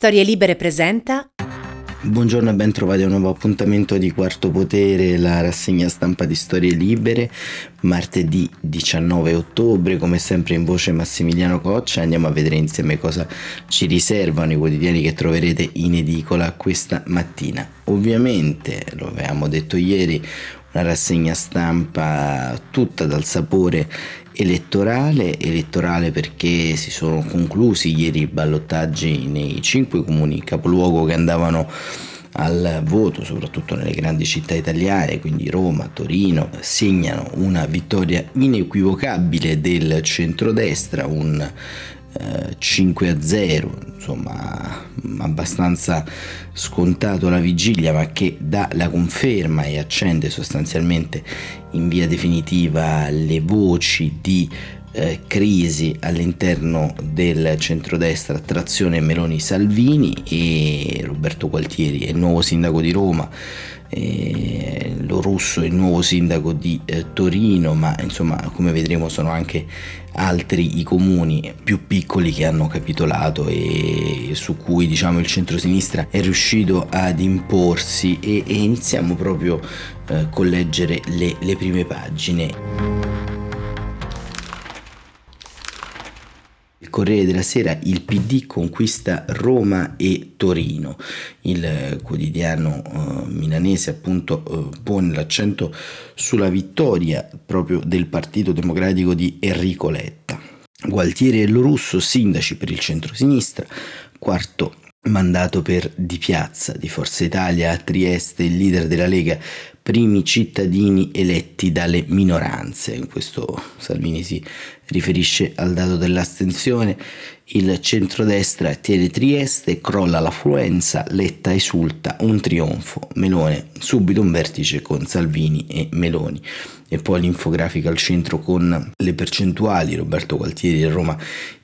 Storie Libere presenta Buongiorno e ben trovati a un nuovo appuntamento di Quarto Potere, la rassegna stampa di Storie Libere, martedì 19 ottobre, come sempre in voce Massimiliano Coccia, andiamo a vedere insieme cosa ci riservano i quotidiani che troverete in edicola questa mattina. Ovviamente, lo avevamo detto ieri, una rassegna stampa tutta dal sapore elettorale, elettorale perché si sono conclusi ieri i ballottaggi nei cinque comuni capoluogo che andavano al voto, soprattutto nelle grandi città italiane, quindi Roma, Torino, segnano una vittoria inequivocabile del centrodestra, un 5 a 0, insomma abbastanza scontato la vigilia, ma che dà la conferma e accende sostanzialmente in via definitiva le voci di eh, crisi all'interno del centrodestra trazione Meloni Salvini e Roberto Gualtieri il nuovo sindaco di Roma eh, lo russo è il nuovo sindaco di eh, Torino ma insomma come vedremo sono anche altri i comuni più piccoli che hanno capitolato e su cui diciamo il centrosinistra è riuscito ad imporsi e, e iniziamo proprio eh, con leggere le, le prime pagine. Corriere della Sera il PD conquista Roma e Torino. Il quotidiano uh, milanese appunto uh, pone l'accento sulla vittoria proprio del Partito Democratico di Enrico Letta. Gualtieri e Lorusso, sindaci per il centro-sinistra, quarto mandato per Di Piazza di Forza Italia a Trieste, il leader della Lega, primi cittadini eletti dalle minoranze. In questo Salvini si riferisce al dato dell'astensione. Il centrodestra tiene Trieste, crolla l'affluenza, Letta esulta, un trionfo, Melone subito un vertice con Salvini e Meloni e poi l'infografica al centro con le percentuali, Roberto Gualtieri a Roma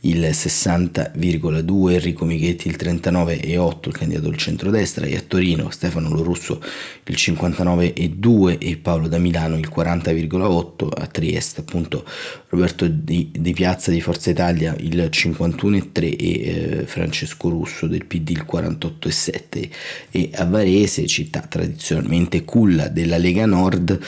il 60,2, Enrico Michetti il 39,8, il candidato del centrodestra e a Torino Stefano Lorusso il 59,2 e Paolo da Milano il 40,8, a Trieste appunto Roberto Di, di Piazza di Forza Italia il 51,3 e eh, Francesco Russo del PD il 48,7 e a Varese, città tradizionalmente culla della Lega Nord,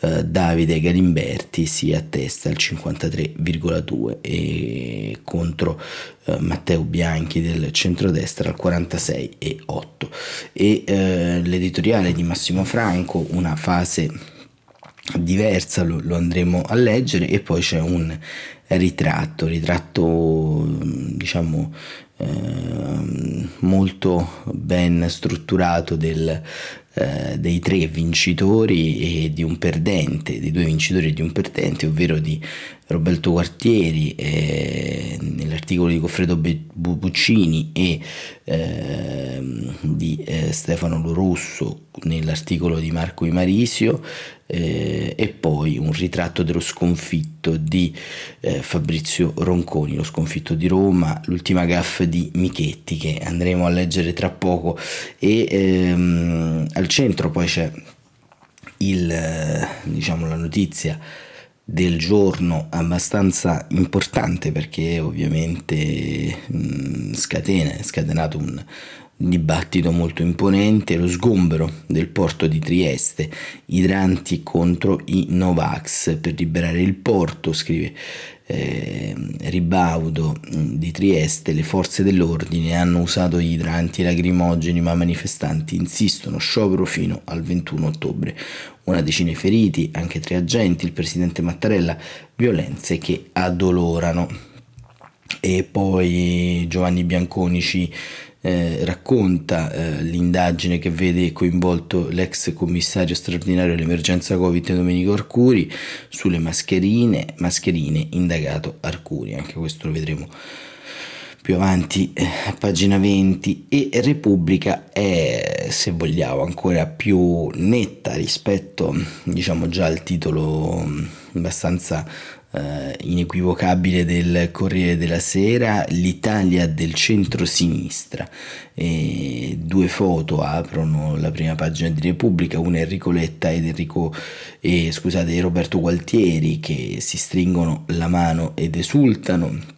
eh, Davide Galimberti si attesta al 53,2 e contro eh, Matteo Bianchi del centrodestra al 46,8 e eh, l'editoriale di Massimo Franco una fase diversa lo, lo, andremo a leggere e poi c'è un ritratto ritratto diciamo eh, molto ben strutturato del, eh, dei tre vincitori e di un perdente, dei due vincitori e di un perdente, ovvero di Roberto Quartieri eh, nell'articolo di Goffredo Buccini e eh, di eh, Stefano Lorusso nell'articolo di Marco Imarisio eh, e poi un ritratto dello sconfitto di eh, Fabrizio Ronconi, lo sconfitto di Roma, l'ultima gaff di Michetti che andremo a leggere tra poco. E ehm, al centro poi c'è il, diciamo, la notizia del giorno abbastanza importante perché ovviamente mh, scatena, è scatenato un dibattito molto imponente, lo sgombero del porto di Trieste, idranti contro i Novax per liberare il porto, scrive eh, Ribaudo di Trieste, le forze dell'ordine hanno usato idranti lacrimogeni ma manifestanti insistono, sciopero fino al 21 ottobre. Una decina di feriti, anche tre agenti, il presidente Mattarella, violenze che addolorano. E poi Giovanni Bianconici eh, racconta eh, l'indagine che vede coinvolto l'ex commissario straordinario dell'emergenza Covid Domenico Arcuri sulle mascherine, mascherine indagato Arcuri, anche questo lo vedremo più avanti eh, a pagina 20 e Repubblica è se vogliamo ancora più netta rispetto diciamo già al titolo mm, abbastanza eh, inequivocabile del Corriere della Sera, l'Italia del centro-sinistra. E due foto aprono la prima pagina di Repubblica, una Enrico Letta ed Enrico, eh, scusate, Roberto Gualtieri che si stringono la mano ed esultano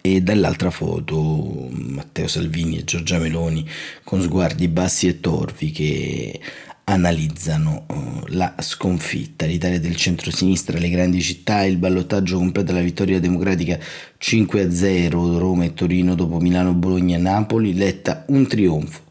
e dall'altra foto Matteo Salvini e Giorgia Meloni con sguardi bassi e torvi che analizzano uh, la sconfitta. L'Italia del centro-sinistra, le grandi città, il ballottaggio completa la vittoria democratica 5-0 Roma e Torino dopo Milano, Bologna e Napoli, Letta un trionfo.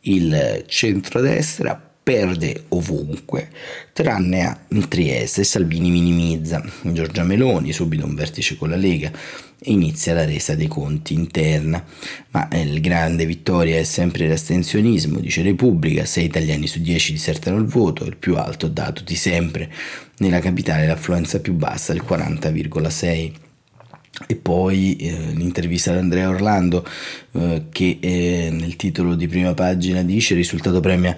Il centrodestra perde ovunque, tranne a Trieste. Salvini minimizza. Giorgia Meloni, subito un vertice con la Lega, e inizia la resa dei conti interna. Ma eh, il grande vittoria è sempre l'astensionismo, dice Repubblica, 6 italiani su 10 disertano il voto, il più alto dato di sempre. Nella capitale l'affluenza più bassa, il 40,6 e poi eh, l'intervista ad Andrea Orlando eh, che eh, nel titolo di prima pagina dice risultato premia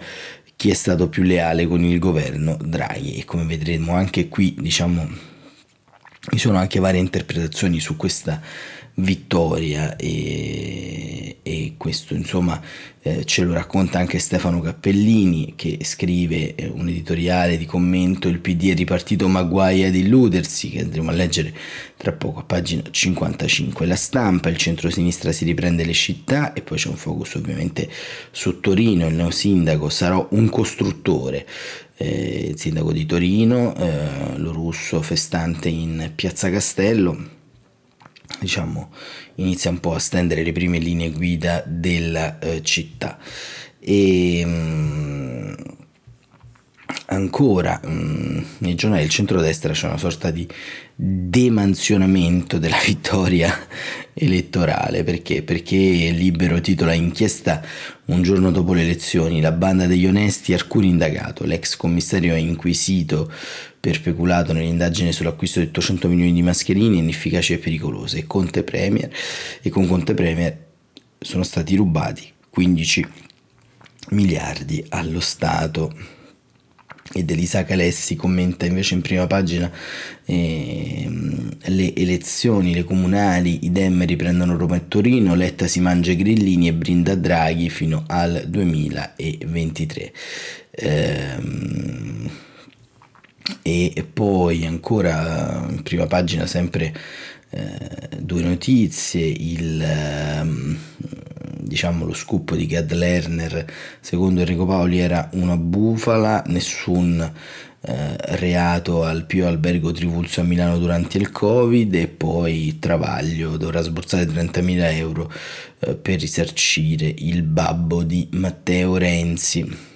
chi è stato più leale con il governo Draghi. E come vedremo anche qui diciamo ci sono anche varie interpretazioni su questa vittoria e, e questo insomma eh, ce lo racconta anche Stefano Cappellini che scrive eh, un editoriale di commento il PD è ripartito ma guai ad illudersi che andremo a leggere tra poco a pagina 55 la stampa il centro-sinistra si riprende le città e poi c'è un focus ovviamente su Torino. Il neosindaco sarò un costruttore eh, il sindaco di Torino eh, lo russo festante in piazza Castello diciamo, inizia un po' a stendere le prime linee guida della eh, città. E mh, mm, ancora mh, mm, nei giornali del centrodestra c'è una sorta di demansionamento della vittoria elettorale perché? perché Libero titola inchiesta un giorno dopo le elezioni la banda degli onesti alcuni indagato l'ex commissario è inquisito per peculato nell'indagine sull'acquisto di 800 milioni di mascherine inefficaci e pericolose Conte Premier e con Conte Premier sono stati rubati 15 miliardi allo Stato ed Elisa Calessi commenta invece in prima pagina eh, le elezioni, le comunali, i Dem riprendono Roma e Torino, Letta si mangia grillini e brinda Draghi fino al 2023. Eh, e poi ancora in prima pagina sempre eh, due notizie, il, eh, diciamo lo scoop di Gad Lerner secondo Enrico Paoli era una bufala, nessun eh, reato al più albergo Trivulzio a Milano durante il Covid e poi Travaglio dovrà sborsare 30.000 euro eh, per risarcire il babbo di Matteo Renzi.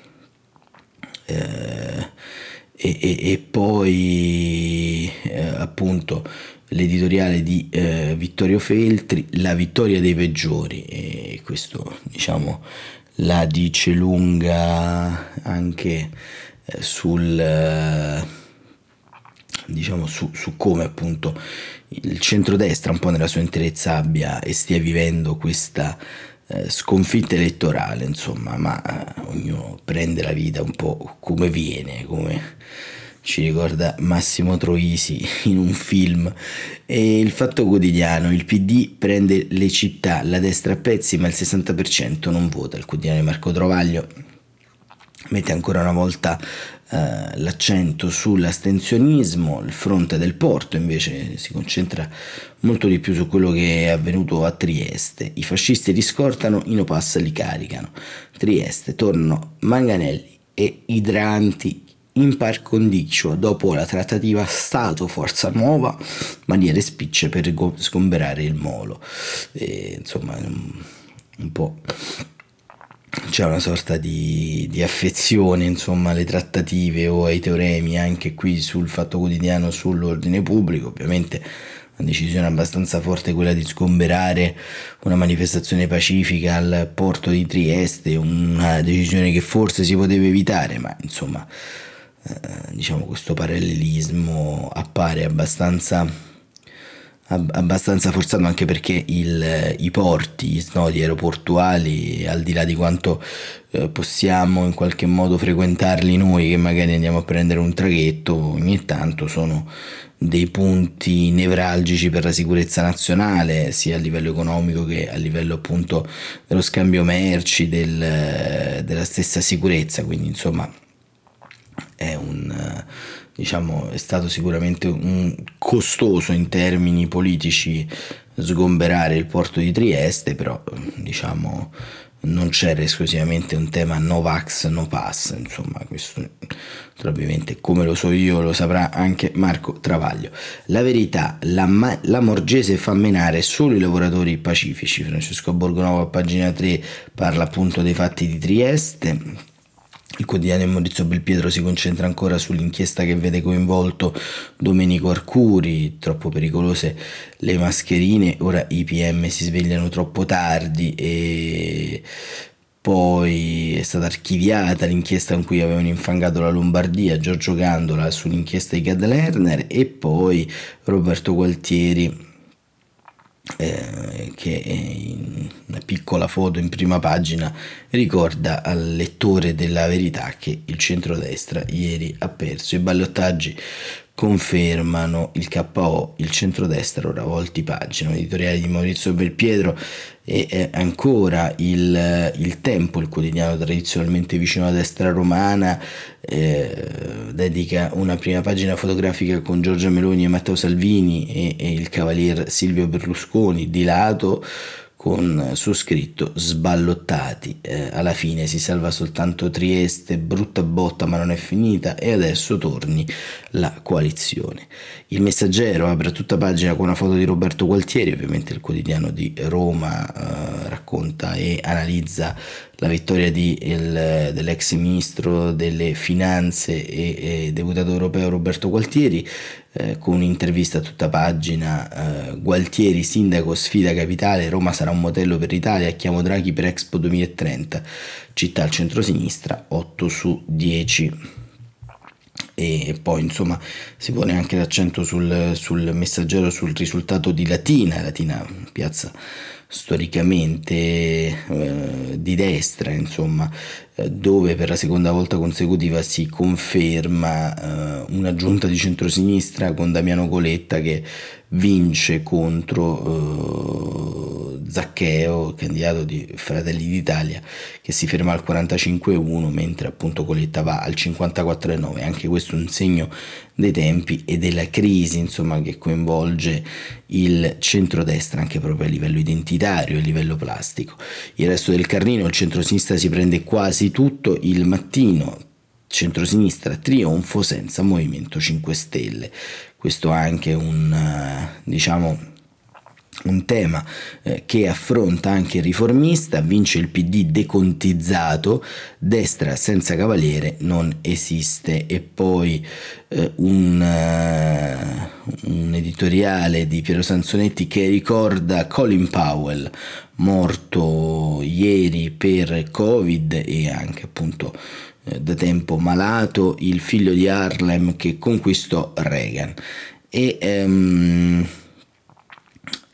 E, e, e, poi eh, appunto l'editoriale di eh, Vittorio Feltri, La vittoria dei peggiori, e questo diciamo la dice lunga anche eh, sul, eh, diciamo, su, su, come appunto il centrodestra un po' nella sua interezza abbia e stia vivendo questa sconfitta elettorale, insomma, ma eh, ognuno prende la vita un po' come viene, come ci ricorda Massimo Troisi in un film. E il fatto quotidiano, il PD prende le città, la destra a pezzi, ma il 60% non vota. Il quotidiano di Marco Trovaglio mette ancora una volta eh, l'accento sull'astensionismo, il fronte del porto invece si concentra molto di più su quello che è avvenuto a Trieste. I fascisti li scortano, i no pass li caricano. Trieste tornano manganelli e idranti in par condicio dopo la trattativa Stato-Forza Nuova, maniere spicce per sgomberare il molo. E, insomma, un po' c'è una sorta di, di, affezione insomma alle trattative o ai teoremi anche qui sul fatto quotidiano sull'ordine pubblico. Ovviamente una decisione abbastanza forte quella di sgomberare una manifestazione pacifica al porto di Trieste una decisione che forse si poteva evitare ma insomma eh, diciamo questo parallelismo appare abbastanza abbastanza forzato anche perché il, i porti, gli snodi aeroportuali, al di là di quanto eh, possiamo in qualche modo frequentarli noi, che magari andiamo a prendere un traghetto, ogni tanto sono dei punti nevralgici per la sicurezza nazionale, sia a livello economico che a livello appunto dello scambio merci, del, della stessa sicurezza, quindi insomma è un diciamo è stato sicuramente un costoso in termini politici sgomberare il porto di Trieste, però diciamo non c'era esclusivamente un tema no vax, no pass, insomma questo probabilmente come lo so io lo saprà anche Marco Travaglio. La verità, la, la Morgese fa menare solo i lavoratori pacifici, Francesco Borgonovo a pagina 3 parla appunto dei fatti di Trieste, il quotidiano di Maurizio Belpietro si concentra ancora sull'inchiesta che vede coinvolto Domenico Arcuri, troppo pericolose le mascherine, ora i PM si svegliano troppo tardi e poi è stata archiviata l'inchiesta in cui avevano infangato la Lombardia, Giorgio Gandola sull'inchiesta di Gad Lerner e poi Roberto Gualtieri eh, che in una piccola foto in prima pagina ricorda al lettore della verità che il centrodestra ieri ha perso i ballottaggi confermano il KO, il centrodestra ora volti pagina, editoriale di Maurizio Belpietro e eh, ancora il, il, Tempo, il quotidiano tradizionalmente vicino alla destra romana, eh, dedica una prima pagina fotografica con Giorgia Meloni e Matteo Salvini e, e il cavalier Silvio Berlusconi di lato con su scritto sballottati. Eh, alla fine si salva soltanto Trieste, brutta botta ma non è finita e adesso torni la coalizione. Il messaggero apre tutta pagina con una foto di Roberto Gualtieri, ovviamente il quotidiano di Roma eh, racconta e analizza la vittoria di, il, dell'ex ministro delle finanze e, e deputato europeo Roberto Gualtieri eh, con un'intervista a tutta pagina eh, Gualtieri sindaco sfida capitale Roma sarà un modello per l'Italia chiamo Draghi per Expo 2030 città al centro-sinistra 8 su 10 e poi insomma si pone anche l'accento sul, sul messaggero sul risultato di Latina, Latina piazza storicamente eh, di destra, insomma, eh, dove per la seconda volta consecutiva si conferma eh, una giunta di centrosinistra con Damiano Coletta che vince contro eh, Zaccheo, candidato di Fratelli d'Italia, che si ferma al 45,1 mentre appunto Coletta va al 54,9. Anche questo è un segno dei tempi e della crisi insomma, che coinvolge il centrodestra anche proprio a livello identitario a livello plastico. Il resto del Carnino, il centrosinistra si prende quasi tutto il mattino, centrosinistra trionfo senza Movimento 5 Stelle. Questo è anche un, eh, diciamo, un tema eh, che affronta anche il riformista, vince il PD decontizzato, destra senza cavaliere non esiste. E poi eh, un, uh, un, editoriale di Piero Sansonetti che ricorda Colin Powell morto ieri per Covid e anche appunto eh, da tempo malato, il figlio di Harlem che conquistò Reagan. E, um,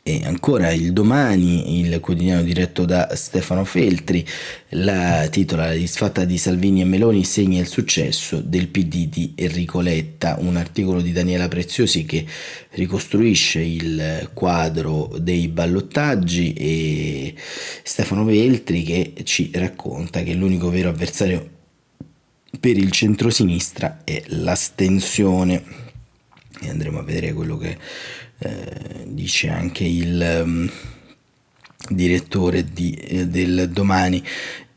e ancora il domani, il quotidiano diretto da Stefano Feltri, la titola La disfatta di Salvini e Meloni segna il successo del PD di Enrico Letta, un articolo di Daniela Preziosi che ricostruisce il quadro dei ballottaggi e Stefano Feltri che ci racconta che l'unico vero avversario per il centrosinistra è l'astensione. E andremo a vedere quello che eh, dice anche il um, direttore di, eh, del domani.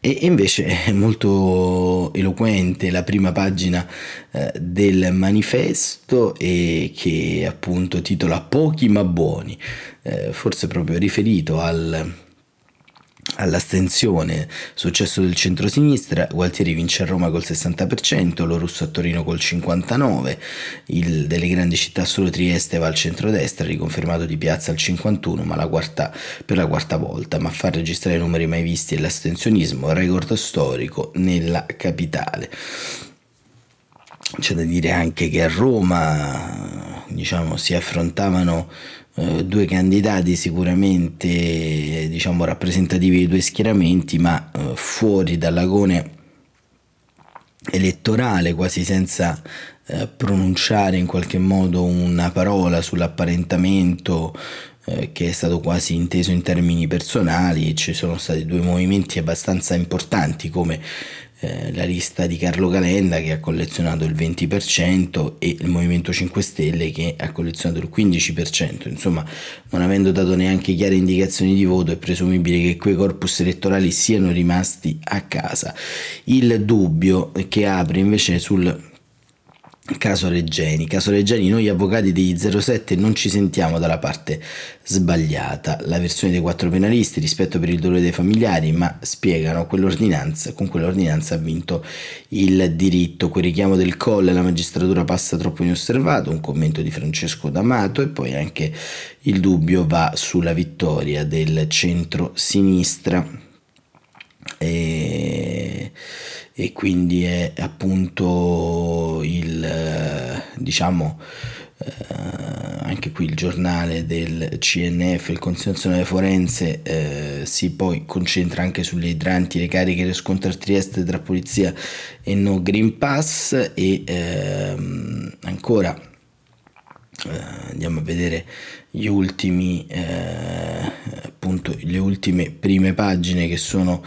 E invece è molto eloquente la prima pagina eh, del manifesto e che appunto titola Pochi ma buoni, eh, forse proprio riferito al all'astensione, successo del centro-sinistra, Gualtieri vince a Roma col 60%, lo russo a Torino col 59%, il delle grandi città solo Trieste va al centro-destra, riconfermato di piazza al 51%, ma la quarta, per la quarta volta, ma fa registrare numeri mai visti e l'astensionismo, record storico nella capitale. C'è da dire anche che a Roma diciamo, si affrontavano eh, due candidati sicuramente diciamo, rappresentativi dei due schieramenti, ma eh, fuori dall'agone elettorale, quasi senza eh, pronunciare in qualche modo una parola sull'apparentamento eh, che è stato quasi inteso in termini personali, ci sono stati due movimenti abbastanza importanti come eh, la lista di Carlo Calenda che ha collezionato il 20% e il Movimento 5 Stelle che ha collezionato il 15%. Insomma, non avendo dato neanche chiare indicazioni di voto, è presumibile che quei corpus elettorali siano rimasti a casa. Il dubbio che apre invece sul Caso Reggeni. Caso Reggeni, noi avvocati degli 07 non ci sentiamo dalla parte sbagliata. La versione dei quattro penalisti rispetto per il dolore dei familiari, ma spiegano quell'ordinanza, con quell'ordinanza ha vinto il diritto. Quel richiamo del colle la magistratura passa troppo inosservato, un commento di Francesco D'Amato e poi anche il dubbio va sulla vittoria del centro-sinistra. E e quindi è appunto il eh, diciamo eh, anche qui il giornale del CNF, il Consiglio Nazionale Forense, eh, si poi concentra anche sulle idranti le cariche che scontra a Trieste tra polizia e no Green Pass e ehm, ancora andiamo a vedere gli ultimi eh, appunto le ultime prime pagine che sono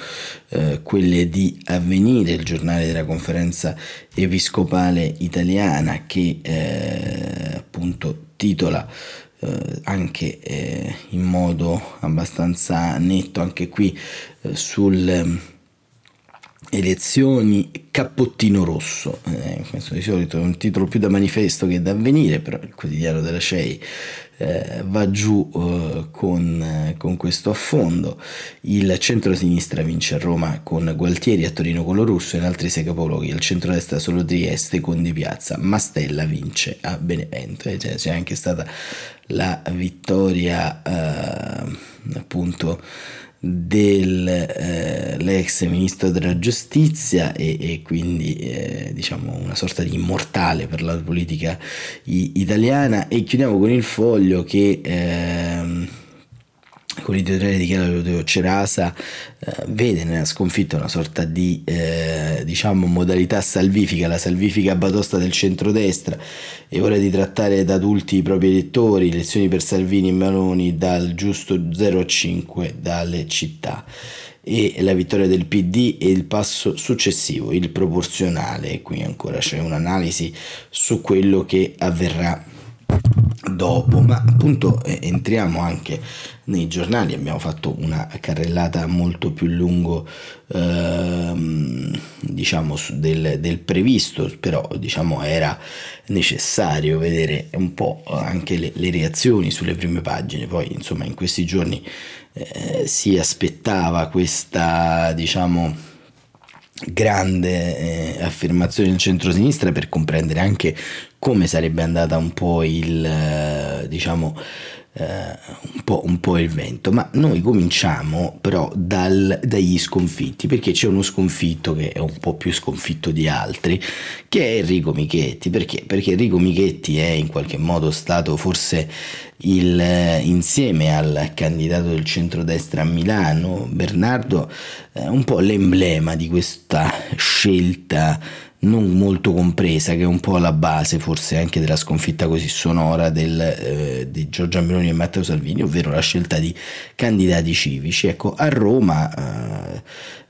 eh, quelle di Avvenire, il giornale della conferenza episcopale italiana che eh, appunto titola eh, anche eh, in modo abbastanza netto anche qui eh, sul elezioni cappottino rosso eh, questo di solito è un titolo più da manifesto che da avvenire però il quotidiano della CEI eh, va giù eh, con, eh, con, questo affondo. Il centro-sinistra vince a Roma con Gualtieri, a Torino con lo russo e in altri sei capoluoghi. Il centro-destra solo Trieste con Di Piazza. Mastella vince a Benevento. E cioè, c'è anche stata la vittoria eh, appunto dell'ex eh, ministro della giustizia e, e quindi eh, diciamo una sorta di immortale per la politica italiana. E chiudiamo con il foglio che eh, con l'editoriale di Chiara Cerasa eh, vede nella sconfitta una sorta di eh, diciamo modalità salvifica, la salvifica batosta del centrodestra e ora di trattare da adulti i propri elettori, lezioni per Salvini e Meloni dal giusto 0,5 dalle città. E la vittoria del PD e il passo successivo, il proporzionale, qui ancora c'è un'analisi su quello che avverrà dopo, ma appunto eh, entriamo anche nei giornali, abbiamo fatto una carrellata molto più lungo ehm, diciamo del, del, previsto, però diciamo era necessario vedere un po' anche le, le reazioni sulle prime pagine, poi insomma in questi giorni eh, si aspettava questa diciamo grande eh, affermazione del centro-sinistra per comprendere anche come sarebbe andata un po' il eh, diciamo eh, un, po', un, po', il vento, ma noi cominciamo però dal, dagli sconfitti, perché c'è uno sconfitto che è un po' più sconfitto di altri, che è Enrico Michetti, perché? Perché Enrico Michetti è in qualche modo stato forse il, insieme al candidato del centrodestra a Milano, Bernardo, eh, un po' l'emblema di questa scelta non molto compresa, che è un po' la base forse anche della sconfitta così sonora del, eh, di Giorgia Meloni e Matteo Salvini, ovvero la scelta di candidati civici. Ecco, a Roma eh,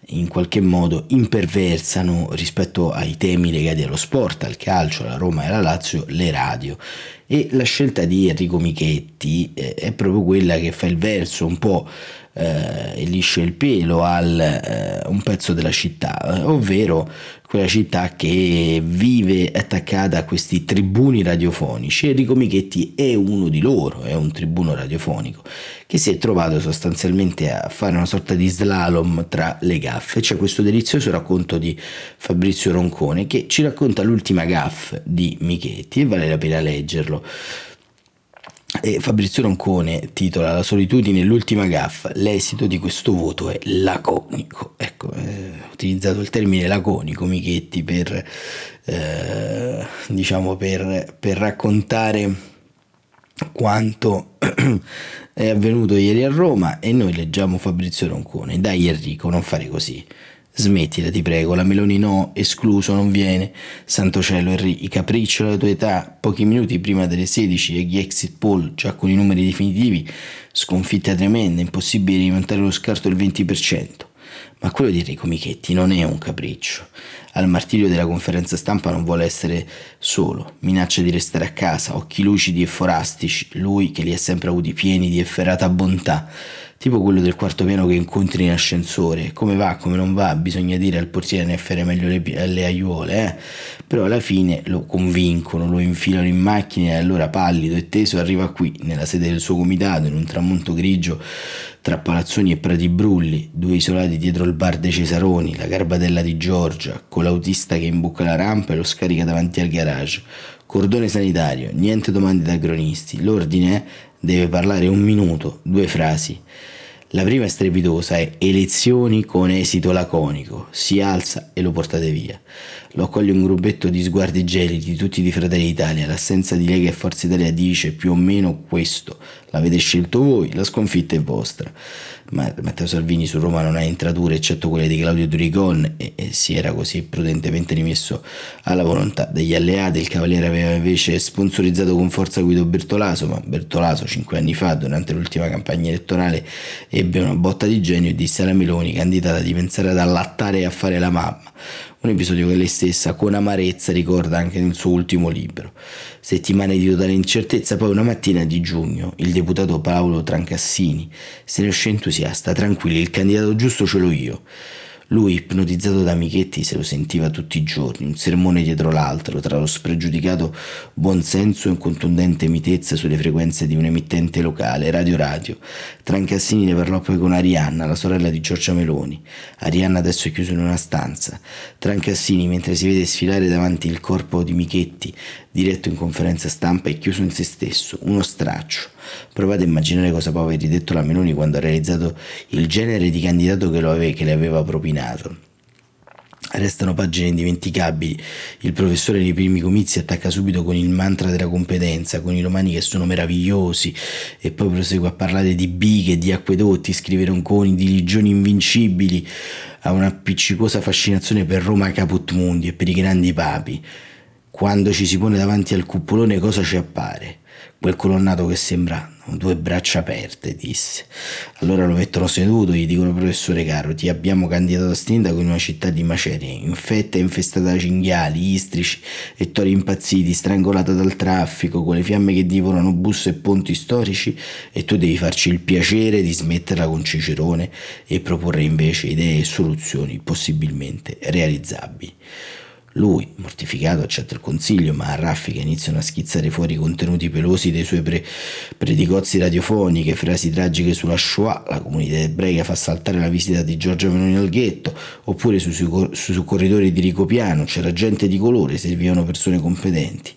in qualche modo imperversano rispetto ai temi legati allo sport, al calcio, alla Roma e alla Lazio, le radio. E la scelta di Enrico Michetti eh, è proprio quella che fa il verso un po' eh, e liscia il pelo al eh, un pezzo della città, eh, ovvero quella città che vive attaccata a questi tribuni radiofonici. Enrico Michetti è uno di loro, è un tribuno radiofonico che si è trovato sostanzialmente a fare una sorta di slalom tra le gaffe. C'è questo delizioso racconto di Fabrizio Roncone che ci racconta l'ultima gaff di Michetti e vale la pena leggerlo. E Fabrizio Roncone titola La solitudine l'ultima gaffa. L'esito di questo voto è laconico. Ecco, eh, ho utilizzato il termine laconico, Michetti, per, eh, diciamo per, per raccontare quanto è avvenuto ieri a Roma e noi leggiamo Fabrizio Roncone. Dai Enrico, non fare così. Smettila, ti prego, la Meloni no, escluso, non viene. Santo cielo, Henry, i capricci alla tua età, pochi minuti prima delle 16 e gli exit poll, già con i numeri definitivi, sconfitta tremenda, impossibile rimontare lo scarto del 20%. Ma quello di Enrico Michetti non è un capriccio. Al martirio della conferenza stampa non vuole essere solo, minaccia di restare a casa, occhi lucidi e forastici, lui che li ha sempre avuti pieni di efferata bontà tipo quello del quarto piano che incontri in ascensore. Come va, come non va, bisogna dire al portiere ne fare meglio le, le aiuole, eh? Però alla fine lo convincono, lo infilano in macchina e allora pallido e teso arriva qui, nella sede del suo comitato, in un tramonto grigio tra palazzoni e prati brulli, due isolati dietro il bar dei Cesaroni, la garbatella di Giorgia, con l'autista che imbocca la rampa e lo scarica davanti al garage. Cordone sanitario, niente domande da cronisti. L'ordine è deve parlare un minuto, due frasi. La prima è strepitosa, è elezioni con esito laconico. Si alza e lo portate via. Lo accoglie un gruppetto di sguardi gelidi, tutti di Fratelli d'Italia. L'assenza di Lega e Forza Italia dice più o meno questo. L'avete scelto voi, la sconfitta è vostra. Ma Matteo Salvini su Roma non ha entrature eccetto quelle di Claudio Durigon e, e si era così prudentemente rimesso alla volontà degli alleati. Il Cavaliere aveva invece sponsorizzato con forza Guido Bertolaso, ma Bertolaso cinque anni fa, durante l'ultima campagna elettorale, ebbe una botta di genio e disse alla Meloni, candidata, di pensare ad allattare e a fare la mamma un episodio che lei stessa con amarezza ricorda anche nel suo ultimo libro. Settimane di totale incertezza, poi una mattina di giugno il deputato Paolo Trancassini se ne uscì entusiasta, tranquilli, il candidato giusto ce l'ho io. Lui, ipnotizzato da Michetti, se lo sentiva tutti i giorni, un sermone dietro l'altro, tra lo spregiudicato buonsenso e contundente mitezza sulle frequenze di un emittente locale, Radio Radio. Trancassini ne parlò poi con Arianna, la sorella di Giorgia Meloni. Arianna adesso è chiusa in una stanza. Trancassini, mentre si vede sfilare davanti il corpo di Michetti, diretto in conferenza stampa, è chiuso in se stesso, uno straccio. Provate a immaginare cosa può aver detto la Meloni quando ha realizzato il genere di candidato che, ave- che le aveva propinato. Restano pagine indimenticabili. Il professore nei primi comizi attacca subito con il mantra della competenza, con i romani che sono meravigliosi, e poi prosegue a parlare di bighe, di acquedotti, scrivere onconi, di legioni invincibili. Ha una appiccicosa fascinazione per Roma Caput Mundi e per i grandi papi. Quando ci si pone davanti al cupolone cosa ci appare? Quel colonnato che sembra due braccia aperte, disse. Allora lo mettono seduto, gli dicono professore caro, ti abbiamo candidato a sindaco in una città di macerie, infetta e infestata da cinghiali, istrici e tori impazziti, strangolata dal traffico, con le fiamme che divorano bus e ponti storici e tu devi farci il piacere di smetterla con Cicerone e proporre invece idee e soluzioni possibilmente realizzabili. Lui, mortificato, accetta il consiglio, ma a raffica iniziano a schizzare fuori i contenuti pelosi dei suoi pre- predicozzi radiofoniche, frasi tragiche sulla Shoah, la comunità ebraica fa saltare la visita di Giorgio Meloni al ghetto, oppure sui, sui, sui corridoi di Ricopiano c'era gente di colore, servivano persone competenti.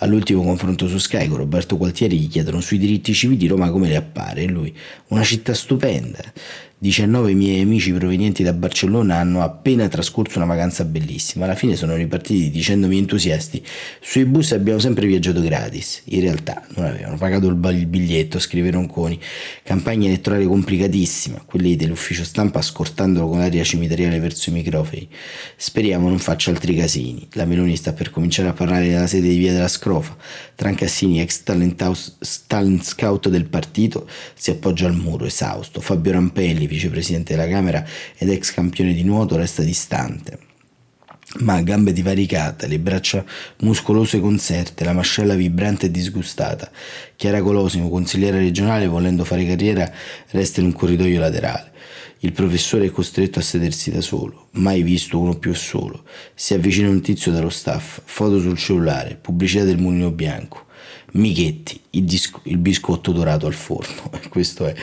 All'ultimo confronto su Sky con Roberto Gualtieri gli chiedono sui diritti civili Roma come le appare e lui, una città stupenda. 19 miei amici provenienti da Barcellona hanno appena trascorso una vacanza bellissima. Alla fine sono ripartiti dicendomi entusiasti: Sui bus abbiamo sempre viaggiato gratis. In realtà non avevano pagato il biglietto, scrive Ronconi. Campagna elettorale complicatissima, quelli dell'ufficio stampa scortandolo con aria cimiteriale verso i microfoni. Speriamo non faccia altri casini. La Meloni sta per cominciare a parlare della sede di via della Scrofa. Trancassini, ex talent, scout del partito, si appoggia al muro, esausto. Fabio Rampelli vicepresidente della Camera ed ex campione di nuoto, resta distante. Ma gambe divaricate, le braccia muscolose conserte, la mascella vibrante e disgustata. Chiara Colosimo, consigliere regionale, volendo fare carriera, resta in un corridoio laterale. Il professore è costretto a sedersi da solo, mai visto uno più solo. Si avvicina un tizio dallo staff, foto sul cellulare, pubblicità del mulino bianco. Michetti, il, disco, il biscotto dorato al forno. Questo è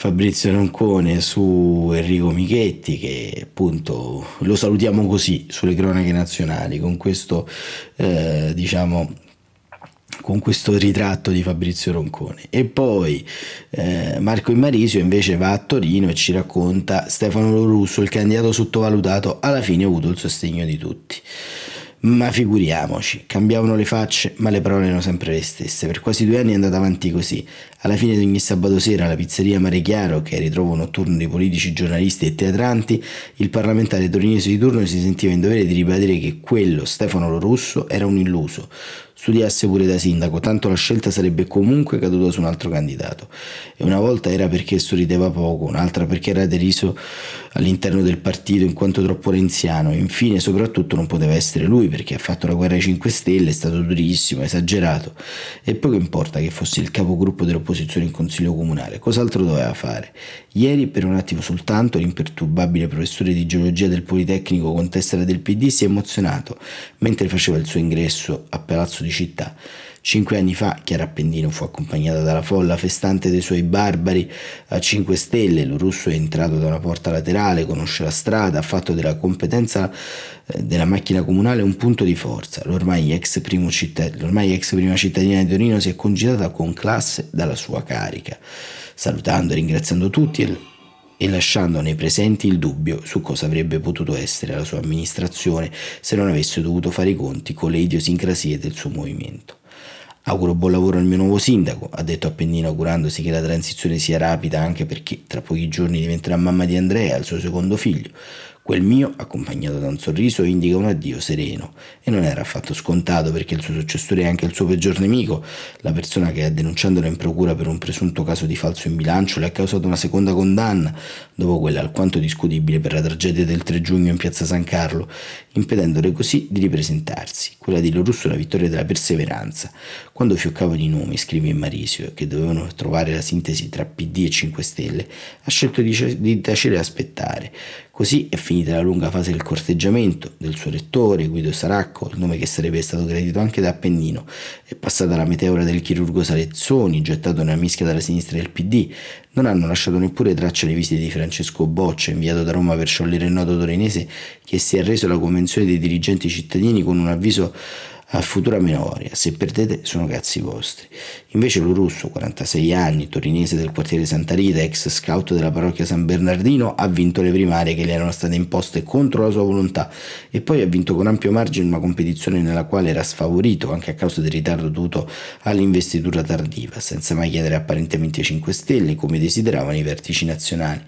Fabrizio Roncone su Enrico Michetti che appunto lo salutiamo così sulle cronache nazionali con questo eh, diciamo con questo ritratto di Fabrizio Roncone e poi eh, Marco Immarisio invece va a Torino e ci racconta Stefano Lorusso il candidato sottovalutato alla fine ha avuto il sostegno di tutti Ma figuriamoci, cambiavano le facce, ma le parole erano sempre le stesse. Per quasi due anni è andata avanti così. Alla fine di ogni sabato sera alla pizzeria Mare Chiaro, che è ritrovo notturno di politici, giornalisti e teatranti, il parlamentare torinese di turno si sentiva in dovere di ribadire che quello, Stefano Russo, era un illuso studiasse pure da sindaco, tanto la scelta sarebbe comunque caduta su un altro candidato. E una volta era perché sorrideva poco, un'altra perché era deriso all'interno del partito in quanto troppo renziano, infine soprattutto non poteva essere lui perché ha fatto la guerra ai 5 Stelle, è stato durissimo, esagerato. E poco importa che fosse il capogruppo dell'opposizione in consiglio comunale, cos'altro doveva fare? Ieri, per un attimo soltanto, l'imperturbabile professore di geologia del Politecnico con tessera del PD si è emozionato mentre faceva il suo ingresso a Palazzo di Città. Cinque anni fa Chiara Appendino fu accompagnata dalla folla festante dei suoi barbari a 5 Stelle. Lo russo è entrato da una porta laterale, conosce la strada, ha fatto della competenza eh, della macchina comunale un punto di forza. L'ormai ex, cittad- l'ormai ex prima cittadina di Torino si è congedata con classe dalla sua carica salutando e ringraziando tutti e, e lasciando nei presenti il dubbio su cosa avrebbe potuto essere la sua amministrazione se non avesse dovuto fare i conti con le idiosincrasie del suo movimento. Auguro buon lavoro al mio nuovo sindaco, ha detto Appennino augurandosi che la transizione sia rapida anche perché tra pochi giorni diventerà mamma di Andrea, il suo secondo figlio. Quel mio, accompagnato da un sorriso, indica un addio sereno e non era affatto scontato perché il suo successore è anche il suo peggior nemico, la persona che, denunciandolo in procura per un presunto caso di falso in bilancio, le ha causato una seconda condanna, dopo quella alquanto discutibile per la tragedia del 3 giugno in piazza San Carlo, impedendole così di ripresentarsi. Quella di Lorusso la vittoria della perseveranza. Quando fioccavano i nomi, scrive Marisio, che dovevano trovare la sintesi tra PD e 5 Stelle, ha scelto di, di tacere e aspettare. Così è finita la lunga fase del corteggiamento del suo rettore, Guido Saracco, il nome che sarebbe stato gradito anche da Appennino. È passata la meteora del chirurgo Salezzoni, gettato nella mischia dalla sinistra del PD. Non hanno lasciato neppure traccia le visite di Francesco Boccia, inviato da Roma per sciogliere il nodo torinese, che si è reso alla convenzione dei dirigenti cittadini con un avviso a futura memoria, se perdete sono cazzi vostri. Invece lo russo, 46 anni, torinese del quartiere Santa Rita, ex scout della parrocchia San Bernardino, ha vinto le primarie che le erano state imposte contro la sua volontà e poi ha vinto con ampio margine una competizione nella quale era sfavorito anche a causa del ritardo dovuto all'investitura tardiva, senza mai chiedere apparentemente 5 stelle come desideravano i vertici nazionali.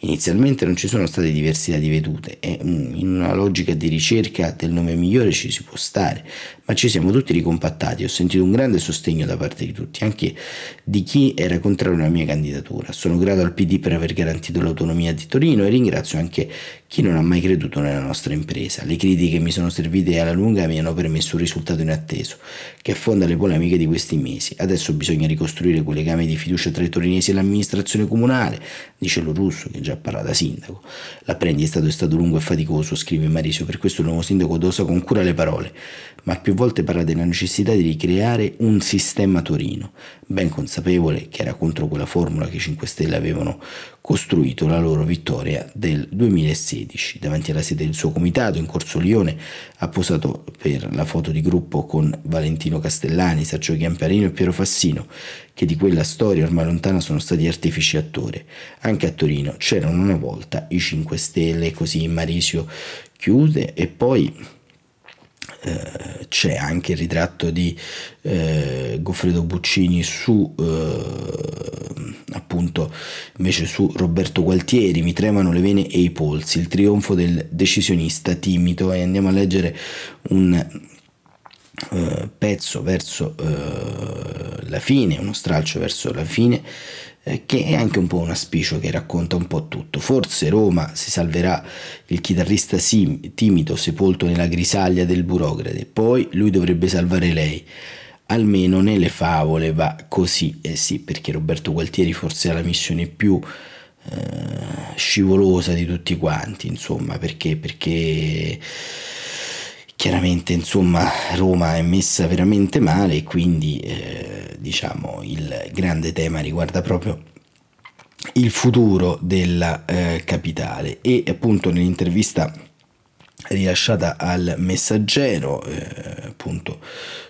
Inizialmente non ci sono state diversità di vedute e mm, in una logica di ricerca del nome migliore ci si può stare, ma ci siamo tutti ricompattati. Ho sentito un grande sostegno da parte di tutti, anche di chi era contrario alla mia candidatura. Sono grato al PD per aver garantito l'autonomia di Torino e ringrazio anche chi non ha mai creduto nella nostra impresa. Le critiche mi sono servite alla lunga mi hanno permesso un risultato inatteso, che affonda le polemiche di questi mesi. Adesso bisogna ricostruire quei legami di fiducia tra i torinesi e l'amministrazione comunale, dice lo russo che già parla da sindaco. L'apprendistato è stato lungo e faticoso, scrive Marisio, per questo il nuovo sindaco dosa con cura le parole, ma più volte parla della necessità di ricreare un sistema Torino, ben consapevole che era contro quella formula che i 5 Stelle avevano costruito la loro vittoria del 2016. Davanti alla sede del suo comitato in Corso Lione ha posato per la foto di gruppo con Valentino Castellani, Sergio Chiamparino e Piero Fassino, che di quella storia ormai lontana sono stati artefici attori. Anche a Torino c'erano una volta i 5 Stelle, così Marisio chiude e poi eh, c'è anche il ritratto di eh, Goffredo Buccini su eh, appunto invece su Roberto Gualtieri mi tremano le vene e i polsi il trionfo del decisionista timido. E andiamo a leggere un Uh, pezzo verso la fine, uno stralcio verso la fine. eh, che è anche un po' un aspicio che racconta un po' tutto. Forse Roma si salverà il chitarrista sim- timido sepolto nella grisaglia del burocrate, poi lui dovrebbe salvare lei. Almeno nelle favole va così, eh sì, perché Roberto Gualtieri forse ha la missione più eh, scivolosa di tutti quanti, insomma, perché, perché chiaramente insomma Roma è messa veramente male e quindi eh, diciamo il grande tema riguarda proprio il futuro della eh, capitale. E appunto nell'intervista rilasciata al messaggero eh, appunto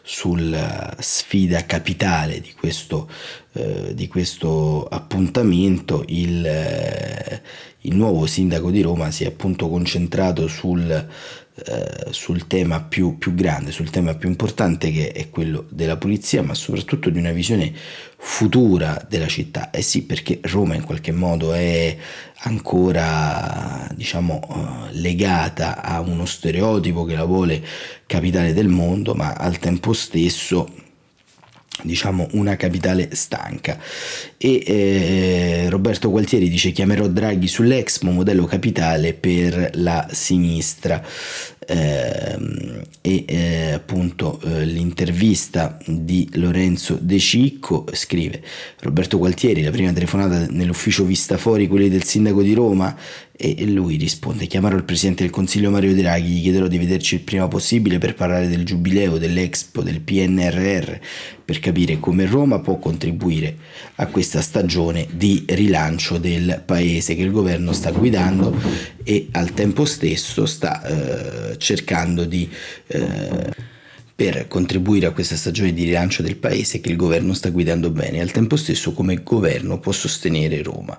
sulla sfida capitale di questo eh, di questo appuntamento il, eh, il nuovo sindaco di Roma si è appunto concentrato sul eh, sul tema più, più, grande, sul tema più importante che è quello della pulizia, ma soprattutto di una visione futura della città. Eh sì, perché Roma in qualche modo è ancora diciamo uh, legata a uno stereotipo che la vuole capitale del mondo, ma al tempo stesso diciamo una capitale stanca. E eh, Roberto Gualtieri dice chiamerò Draghi sull'Expo modello capitale per la sinistra e eh, appunto eh, l'intervista di Lorenzo De Cicco scrive Roberto Gualtieri la prima telefonata nell'ufficio vista fuori quelli del sindaco di Roma? E lui risponde chiamerò il presidente del consiglio Mario Draghi gli chiederò di vederci il prima possibile per parlare del giubileo dell'Expo del PNRR per capire come Roma può contribuire a questa stagione di rilancio del paese che il governo sta guidando e al tempo stesso sta eh, cercando di eh, per contribuire a questa stagione di rilancio del paese che il governo sta guidando bene e al tempo stesso come governo può sostenere Roma.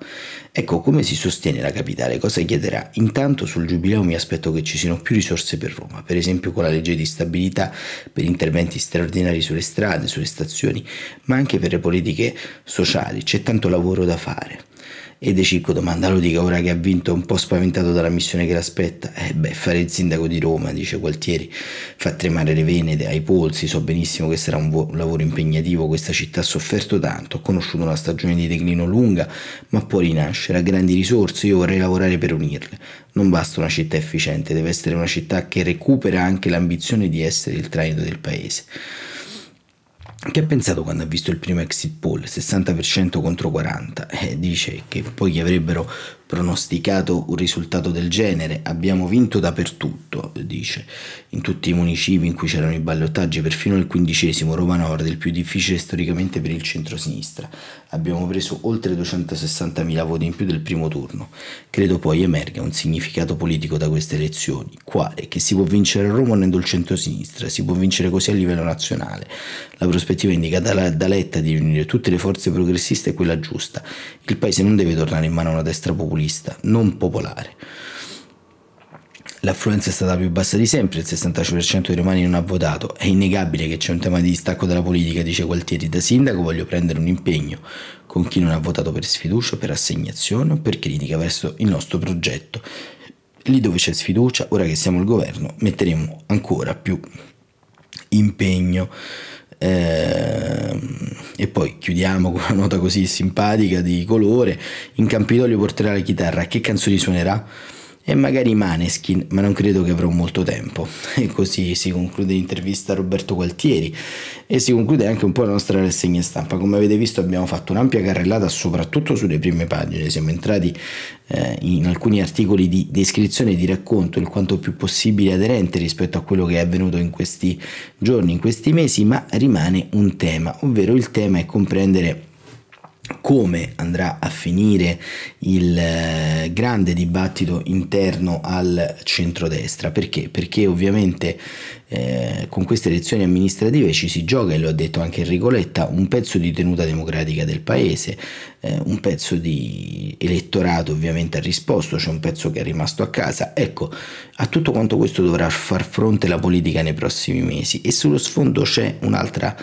Ecco come si sostiene la capitale, cosa chiederà? Intanto sul giubileo mi aspetto che ci siano più risorse per Roma, per esempio con la legge di stabilità, per interventi straordinari sulle strade, sulle stazioni, ma anche per le politiche sociali, c'è tanto lavoro da fare. E De Cicco domanda, lo dica ora che ha vinto un po' spaventato dalla missione che l'aspetta. Eh beh, fare il sindaco di Roma, dice Gualtieri, fa tremare le vene ai polsi, so benissimo che sarà un, vo- lavoro impegnativo, questa città ha sofferto tanto, ho conosciuto una stagione di declino lunga, ma può rinascere, ha grandi risorse, io vorrei lavorare per unirle. Non basta una città efficiente, deve essere una città che recupera anche l'ambizione di essere il traino del paese. Che ha pensato quando ha visto il primo exit poll, 60% contro 40%? Eh, dice che poi gli avrebbero pronosticato un risultato del genere. Abbiamo vinto dappertutto, dice, in tutti i municipi in cui c'erano i ballottaggi, perfino il quindicesimo, Roma Nord, il più difficile storicamente per il centro-sinistra. Abbiamo preso oltre 260.000 voti in più del primo turno. Credo poi emerga un significato politico da queste elezioni, quale che si può vincere a Roma il centro-sinistra, si può vincere così a livello nazionale. La prospettiva indicata da Letta di riunire tutte le forze progressiste è quella giusta. Il paese non deve tornare in mano a una destra popolare populista, non popolare. L'affluenza è stata più bassa di sempre, il 65% dei romani non ha votato. È innegabile che c'è un tema di distacco dalla politica, dice Gualtieri. Da sindaco voglio prendere un impegno con chi non ha votato per sfiducia, per assegnazione o per critica verso il nostro progetto. Lì dove c'è sfiducia, ora che siamo al governo, metteremo ancora più impegno. Ehm, e poi chiudiamo con una nota così simpatica di colore. In Campidoglio porterà la chitarra. Che canzoni suonerà? E magari Maneskin, ma non credo che avrò molto tempo. E così si conclude l'intervista a Roberto Gualtieri e si conclude anche un po' la nostra rassegna stampa. Come avete visto abbiamo fatto un'ampia carrellata soprattutto sulle prime pagine. Siamo entrati eh, in alcuni articoli di descrizione e di racconto il quanto più possibile aderente rispetto a quello che è avvenuto in questi giorni, in questi mesi, ma rimane un tema, ovvero il tema è comprendere come andrà a finire il eh, grande dibattito interno al centrodestra. Perché? Perché ovviamente eh, con queste elezioni amministrative ci si gioca, e lo ha detto anche Enrico Letta, un pezzo di tenuta democratica del paese, eh, un pezzo di elettorato ovviamente ha risposto, c'è un pezzo che è rimasto a casa. Ecco, a tutto quanto questo dovrà far fronte la politica nei prossimi mesi e sullo sfondo c'è un'altra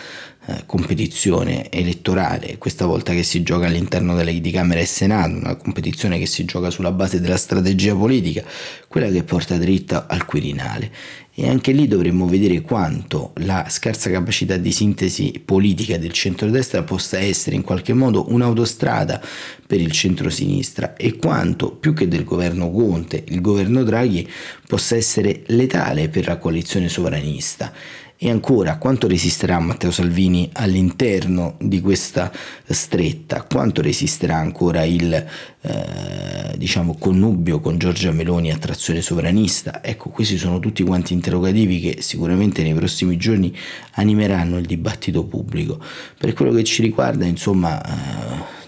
competizione elettorale, questa volta che si gioca all'interno delle, di Camera e Senato, una competizione che si gioca sulla base della strategia politica, quella che porta dritta al Quirinale. E anche lì dovremmo vedere quanto la scarsa capacità di sintesi politica del centrodestra possa essere in qualche modo un'autostrada per il centrosinistra e quanto, più che del governo Conte, il governo Draghi possa essere letale per la coalizione sovranista e ancora, quanto resisterà Matteo Salvini all'interno di questa stretta? Quanto resisterà ancora il eh, diciamo, connubio con Giorgia Meloni a trazione sovranista? Ecco, questi sono tutti quanti interrogativi che sicuramente nei prossimi giorni animeranno il dibattito pubblico. Per quello che ci riguarda, insomma... Eh,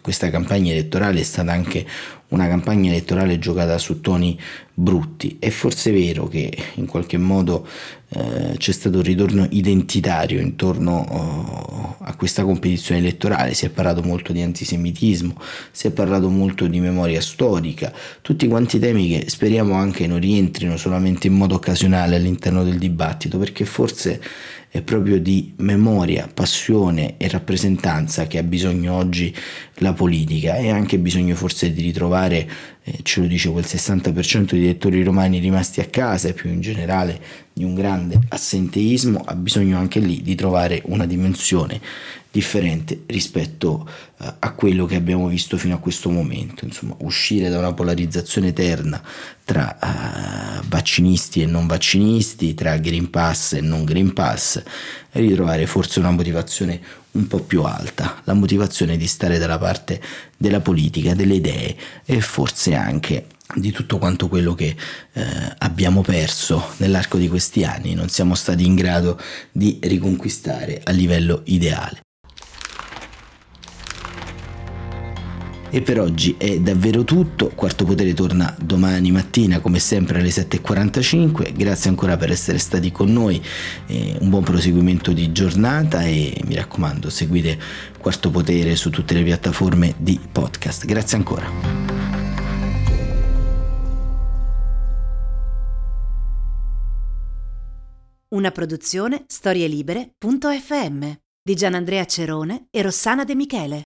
questa campagna elettorale è stata anche una campagna elettorale giocata su toni brutti. È forse vero che in qualche modo eh, c'è stato un ritorno identitario intorno oh, a questa competizione elettorale, si è parlato molto di antisemitismo, si è parlato molto di memoria storica, tutti quanti temi che speriamo anche non rientrino solamente in modo occasionale all'interno del dibattito, perché forse è proprio di memoria, passione e rappresentanza che ha bisogno oggi la politica. E anche bisogno forse di ritrovare, eh, ce lo dice quel 60% di elettori romani rimasti a casa e più in generale di un grande assenteismo, ha bisogno anche lì di trovare una dimensione differente rispetto uh, a quello che abbiamo visto fino a questo momento, insomma uscire da una polarizzazione eterna tra uh, vaccinisti e non vaccinisti, tra Green Pass e non Green Pass e ritrovare forse una motivazione un po' più alta, la motivazione di stare dalla parte della politica, delle idee e forse anche di tutto quanto quello che eh, abbiamo perso nell'arco di questi anni, non siamo stati in grado di riconquistare a livello ideale. E per oggi è davvero tutto, Quarto Potere torna domani mattina come sempre alle 7.45, grazie ancora per essere stati con noi, eh, un buon proseguimento di giornata e mi raccomando seguite Quarto Potere su tutte le piattaforme di podcast, grazie ancora. Una produzione storielibere.fm di Gianandrea Cerone e Rossana De Michele.